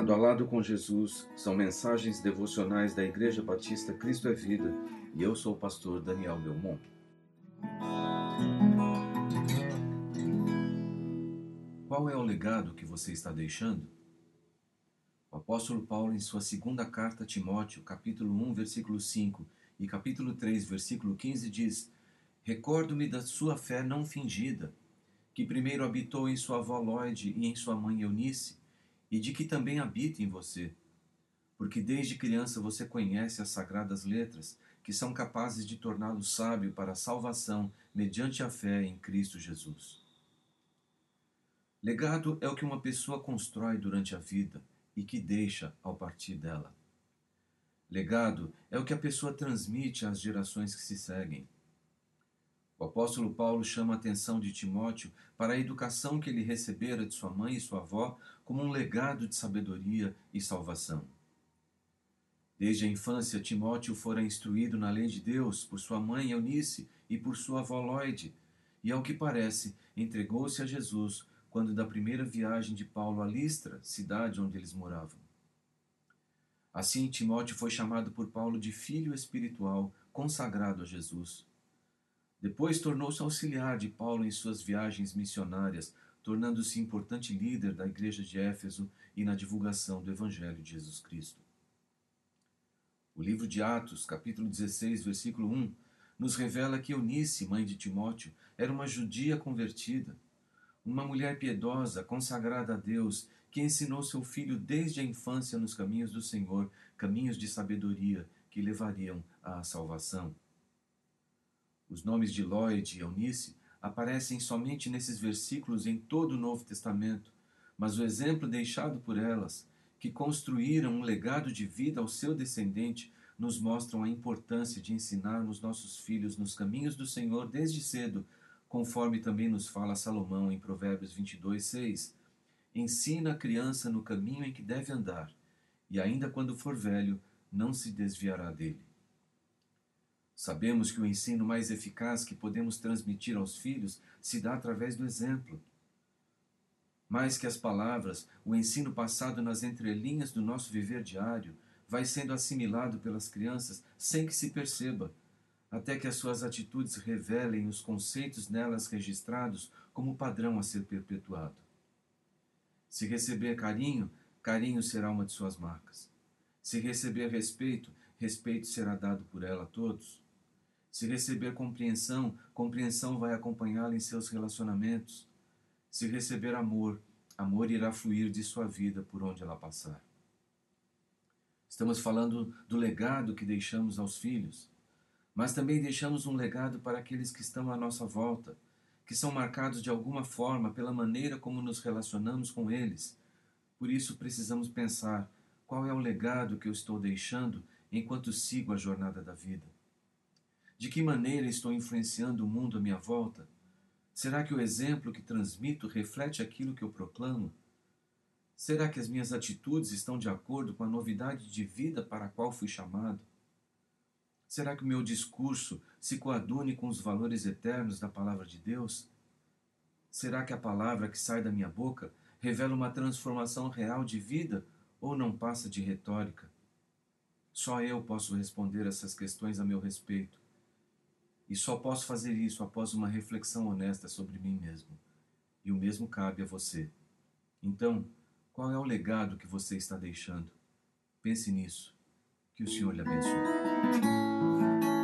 Lado a Lado com Jesus são mensagens devocionais da Igreja Batista Cristo é Vida e eu sou o pastor Daniel Belmont. Qual é o legado que você está deixando? O apóstolo Paulo, em sua segunda carta a Timóteo, capítulo 1, versículo 5 e capítulo 3, versículo 15, diz: Recordo-me da sua fé não fingida, que primeiro habitou em sua avó Lloyd e em sua mãe Eunice e de que também habite em você. Porque desde criança você conhece as sagradas letras, que são capazes de torná-lo sábio para a salvação mediante a fé em Cristo Jesus. Legado é o que uma pessoa constrói durante a vida e que deixa ao partir dela. Legado é o que a pessoa transmite às gerações que se seguem. O apóstolo Paulo chama a atenção de Timóteo para a educação que ele recebera de sua mãe e sua avó como um legado de sabedoria e salvação. Desde a infância, Timóteo fora instruído na lei de Deus por sua mãe Eunice e por sua avó Lloyd, e ao que parece, entregou-se a Jesus quando da primeira viagem de Paulo a Listra, cidade onde eles moravam. Assim, Timóteo foi chamado por Paulo de filho espiritual, consagrado a Jesus. Depois tornou-se auxiliar de Paulo em suas viagens missionárias, tornando-se importante líder da igreja de Éfeso e na divulgação do Evangelho de Jesus Cristo. O livro de Atos, capítulo 16, versículo 1, nos revela que Eunice, mãe de Timóteo, era uma judia convertida, uma mulher piedosa, consagrada a Deus, que ensinou seu filho desde a infância nos caminhos do Senhor, caminhos de sabedoria que levariam à salvação. Os nomes de Lloyd e Eunice aparecem somente nesses versículos em todo o Novo Testamento, mas o exemplo deixado por elas, que construíram um legado de vida ao seu descendente, nos mostram a importância de ensinarmos nossos filhos nos caminhos do Senhor desde cedo, conforme também nos fala Salomão em Provérbios 22, 6. Ensina a criança no caminho em que deve andar, e ainda quando for velho, não se desviará dele. Sabemos que o ensino mais eficaz que podemos transmitir aos filhos se dá através do exemplo. Mais que as palavras, o ensino passado nas entrelinhas do nosso viver diário vai sendo assimilado pelas crianças sem que se perceba, até que as suas atitudes revelem os conceitos nelas registrados como padrão a ser perpetuado. Se receber carinho, carinho será uma de suas marcas. Se receber respeito, respeito será dado por ela a todos. Se receber compreensão, compreensão vai acompanhá-la em seus relacionamentos. Se receber amor, amor irá fluir de sua vida por onde ela passar. Estamos falando do legado que deixamos aos filhos, mas também deixamos um legado para aqueles que estão à nossa volta, que são marcados de alguma forma pela maneira como nos relacionamos com eles. Por isso precisamos pensar qual é o legado que eu estou deixando enquanto sigo a jornada da vida. De que maneira estou influenciando o mundo à minha volta? Será que o exemplo que transmito reflete aquilo que eu proclamo? Será que as minhas atitudes estão de acordo com a novidade de vida para a qual fui chamado? Será que o meu discurso se coadune com os valores eternos da palavra de Deus? Será que a palavra que sai da minha boca revela uma transformação real de vida ou não passa de retórica? Só eu posso responder essas questões a meu respeito. E só posso fazer isso após uma reflexão honesta sobre mim mesmo. E o mesmo cabe a você. Então, qual é o legado que você está deixando? Pense nisso. Que o Senhor lhe abençoe.